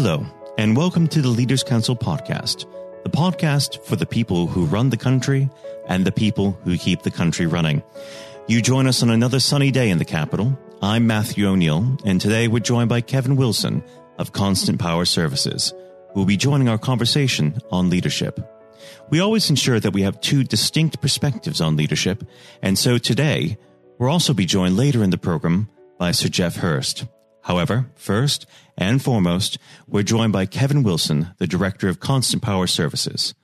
Hello, and welcome to the Leaders Council podcast, the podcast for the people who run the country and the people who keep the country running. You join us on another sunny day in the capital. I'm Matthew O'Neill, and today we're joined by Kevin Wilson of Constant Power Services, who will be joining our conversation on leadership. We always ensure that we have two distinct perspectives on leadership, and so today we'll also be joined later in the program by Sir Geoff Hurst. However, first and foremost, we're joined by Kevin Wilson, the Director of Constant Power Services.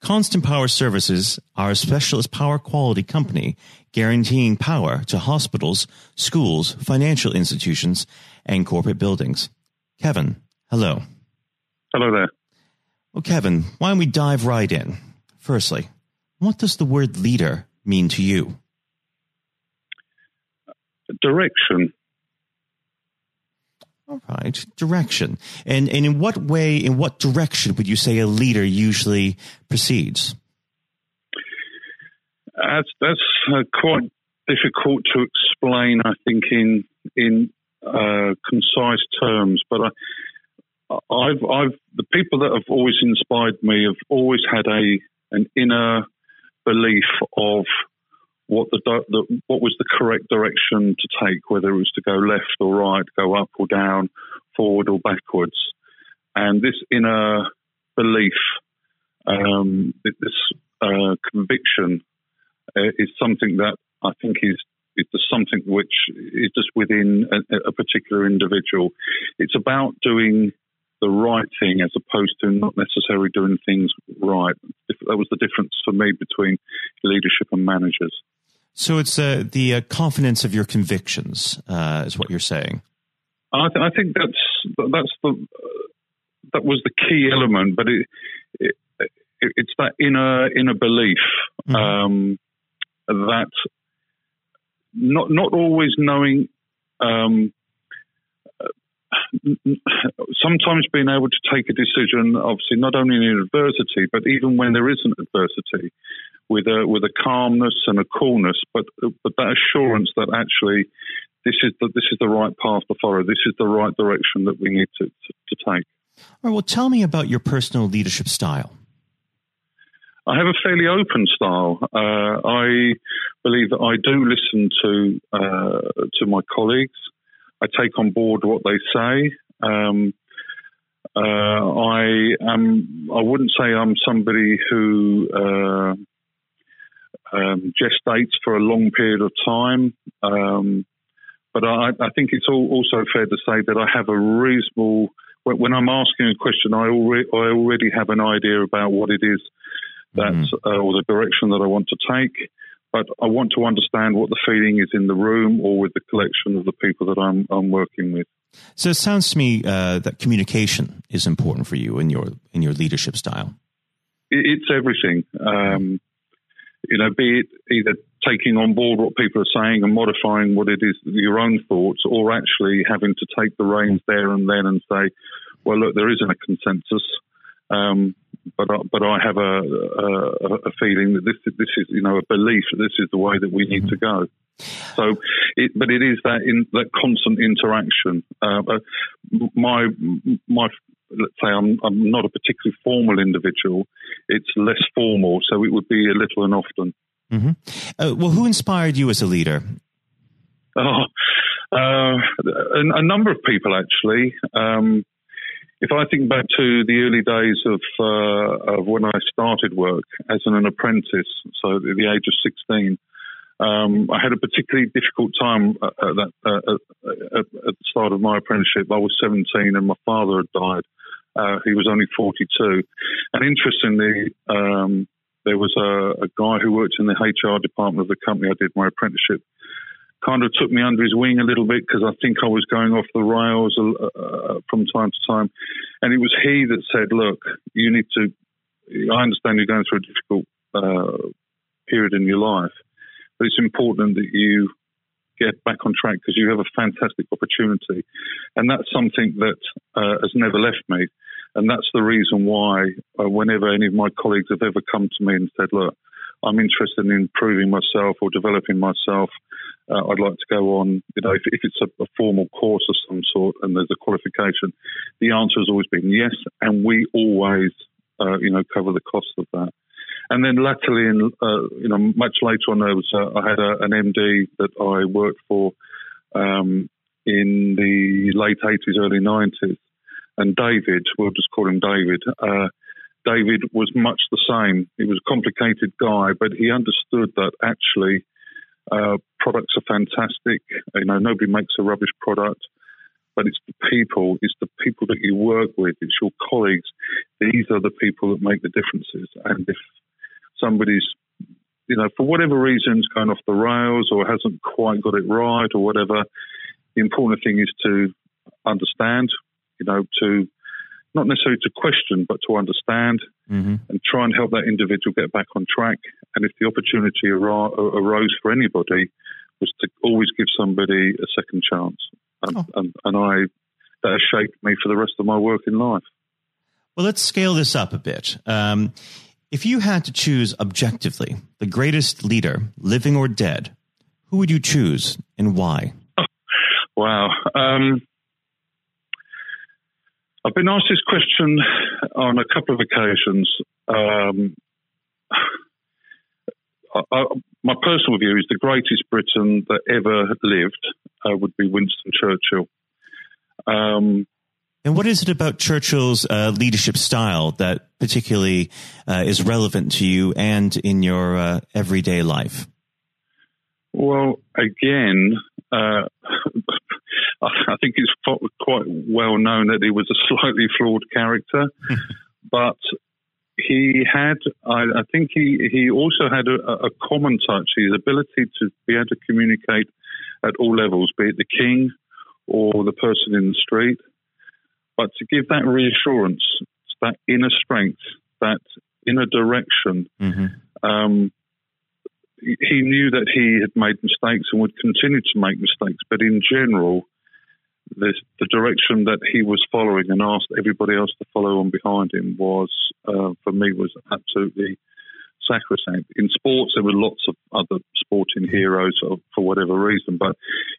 Constant Power Services are a specialist power quality company guaranteeing power to hospitals, schools, financial institutions, and corporate buildings. Kevin, hello. Hello there. Well, Kevin, why don't we dive right in? Firstly, what does the word leader mean to you? Direction. All right, direction. And and in what way, in what direction would you say a leader usually proceeds? That's that's uh, quite difficult to explain. I think in in uh, concise terms, but I, I've I've the people that have always inspired me have always had a an inner belief of what the, the, what was the correct direction to take, whether it was to go left or right, go up or down, forward or backwards, and this inner belief, um, this uh, conviction, uh, is something that I think is is something which is just within a, a particular individual. It's about doing the right thing as opposed to not necessarily doing things right. That was the difference for me between leadership and managers. So it's uh, the uh, confidence of your convictions, uh, is what you're saying. I, th- I, think that's that's the that was the key element, but it, it, it it's that inner inner belief mm-hmm. um, that not not always knowing. Um, sometimes being able to take a decision, obviously not only in adversity, but even when there isn't adversity, with a with a calmness and a coolness, but but that assurance that actually this is the this is the right path to follow. This is the right direction that we need to to, to take. All right. Well, tell me about your personal leadership style. I have a fairly open style. Uh, I believe that I do listen to uh, to my colleagues. I take on board what they say. Um, uh, I am. I wouldn't say I'm somebody who uh, um, gestates for a long period of time. Um, but I, I, think it's all, also fair to say that I have a reasonable. When I'm asking a question, I already, I already have an idea about what it is that, mm. uh, or the direction that I want to take. But I want to understand what the feeling is in the room or with the collection of the people that I'm, I'm working with. So it sounds to me uh, that communication is important for you in your in your leadership style. It's everything. Um, you know, be it either taking on board what people are saying and modifying what it is, your own thoughts, or actually having to take the reins there and then and say, well, look, there isn't a consensus. Um, but I, but I have a, a, a, feeling that this this is you know a belief that this is the way that we need to go. So, it, but it is that in that constant interaction. Uh, my my let's say I'm, I'm not a particularly formal individual, it's less formal, so it would be a little and often. Mm-hmm. Uh, well, who inspired you as a leader? Oh, uh, a, a, number of people actually. Um, if I think back to the early days of, uh, of when I started work as an apprentice, so at the age of 16, um, I had a particularly difficult time at, that, uh, at, at, the start of my apprenticeship. I was 17 and my father had died. Uh, he was only 42. And interestingly, um, there was a, a, guy who worked in the HR department of the company I did my apprenticeship. Kind of took me under his wing a little bit because I think I was going off the rails uh, from time to time. And it was he that said, Look, you need to, I understand you're going through a difficult uh, period in your life, but it's important that you get back on track because you have a fantastic opportunity. And that's something that uh, has never left me. And that's the reason why, uh, whenever any of my colleagues have ever come to me and said, look, I'm interested in improving myself or developing myself, uh, I'd like to go on, you know, if, if it's a, a, formal course of some sort and there's a qualification, the answer has always been yes, and we always, uh, you know, cover the cost of that. And then latterly, in, uh, you know, much later on, there was uh, I had a, an MD that I worked for um, in the late 80s, early 90s, and David, we'll just call him David. David was much the same. He was a complicated guy, but he understood that actually uh, products are fantastic. You know, nobody makes a rubbish product, but it's the people, it's the people that you work with, it's your colleagues. These are the people that make the differences. And if somebody's, you know, for whatever reasons, going off the rails or hasn't quite got it right or whatever, the important thing is to understand, you know, to not necessarily to question, but to understand mm-hmm. and try and help that individual get back on track. And if the opportunity arose for anybody, was to always give somebody a second chance. And, oh. and, and I that has shaped me for the rest of my work in life. Well, let's scale this up a bit. Um, if you had to choose objectively the greatest leader, living or dead, who would you choose and why? Oh, wow. Um, I've been asked this question on a couple of occasions. Um, I, I, my personal view is the greatest Briton that ever lived uh, would be Winston Churchill. Um, and what is it about Churchill's uh, leadership style that particularly uh, is relevant to you and in your uh, everyday life? Well, again, uh, I think it's quite well known that he was a slightly flawed character, but he had, I, I, think he, he also had a, a, common touch, his ability to be able to communicate at all levels, be it the king or the person in the street, but to give that reassurance, that inner strength, that inner direction. Mm-hmm. Um, he knew that he had made mistakes and would continue to make mistakes, but in general, the, the direction that he was following and asked everybody else to follow on behind him was, uh, for me, was absolutely sacrosanct. In sports, there were lots of other sporting heroes for whatever reason, but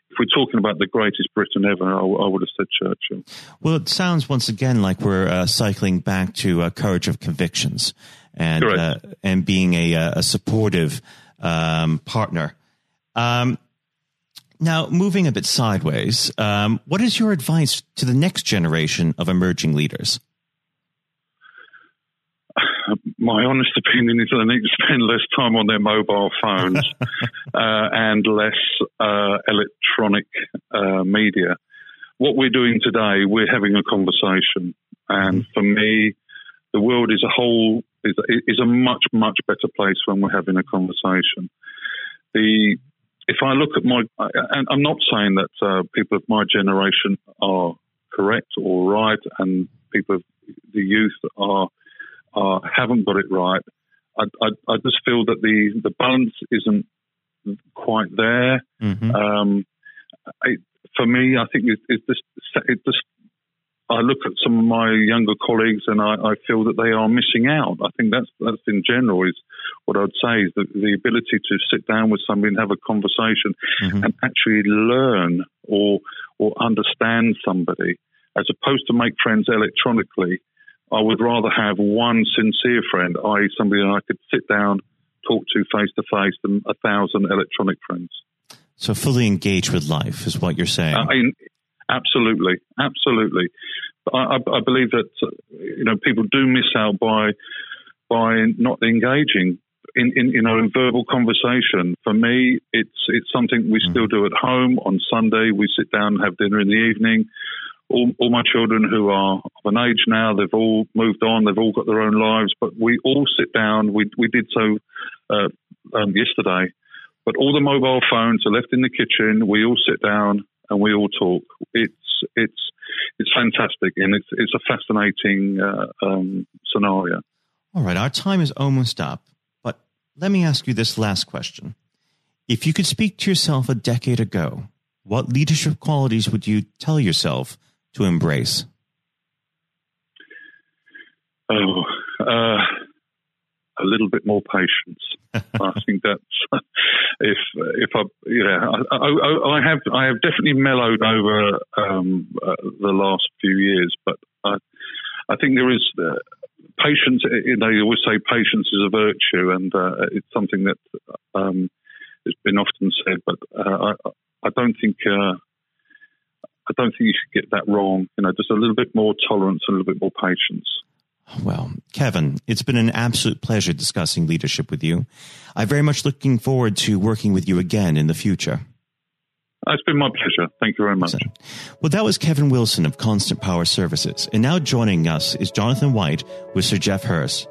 if we're talking about the greatest Briton ever, I, I would have said Churchill. Well, it sounds once again like we're uh, cycling back to uh, courage of convictions and uh, and being a, uh, a supportive um, partner. Um, now, moving a bit sideways, um, what is your advice to the next generation of emerging leaders? My honest opinion is they need to spend less time on their mobile phones uh, and less uh, electronic uh, media. What we're doing today, we're having a conversation, and mm-hmm. for me, the world as a whole is, is a much much better place when we're having a conversation. The if I look at my, and I'm not saying that uh, people of my generation are correct or right, and people of the youth are, are haven't got it right. I, I, I, just feel that the the balance isn't quite there. Mm-hmm. Um, it, for me, I think it, it just it just I look at some of my younger colleagues and I, I, feel that they are missing out. I think that's that's in general is what I'd say is that the ability to sit down with somebody and have a conversation mm-hmm. and actually learn or or understand somebody, as opposed to make friends electronically. I would rather have one sincere friend, i.e., somebody that I could sit down, talk to face to face, than a thousand electronic friends. So fully engage with life is what you're saying. Uh, in, Absolutely, absolutely. I, I, believe that you know people do miss out by by not engaging in, in you know in verbal conversation. For me, it's it's something we still do at home on Sunday. We sit down and have dinner in the evening. All, all, my children who are of an age now, they've all moved on. They've all got their own lives, but we all sit down. We we did so uh, um, yesterday. But all the mobile phones are left in the kitchen. We all sit down and we all talk. It's it's it's fantastic and it's it's a fascinating uh, um, scenario. All right, our time is almost up, but let me ask you this last question: If you could speak to yourself a decade ago, what leadership qualities would you tell yourself to embrace? Oh, uh, a little bit more patience. I think that's if if I yeah I, I, I, have I have definitely mellowed over um, uh, the last few years, but I, I think there is uh, patience. You know, you always say patience is a virtue, and uh, it's something that um, has been often said. But uh, I, I don't think uh, I don't think you should get that wrong. You know, just a little bit more tolerance, and a little bit more patience. Well, Kevin, it's been an absolute pleasure discussing leadership with you. I'm very much looking forward to working with you again in the future. It's been my pleasure. Thank you very much. Well, that was Kevin Wilson of Constant Power Services. And now joining us is Jonathan White with Sir Geoff Hurst.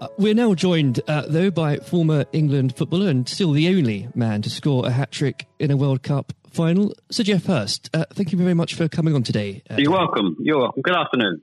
Uh, we're now joined, uh, though, by former England footballer and still the only man to score a hat trick in a World Cup final, Sir Geoff Hurst. Uh, thank you very much for coming on today. Uh, You're welcome. You're welcome. Good afternoon.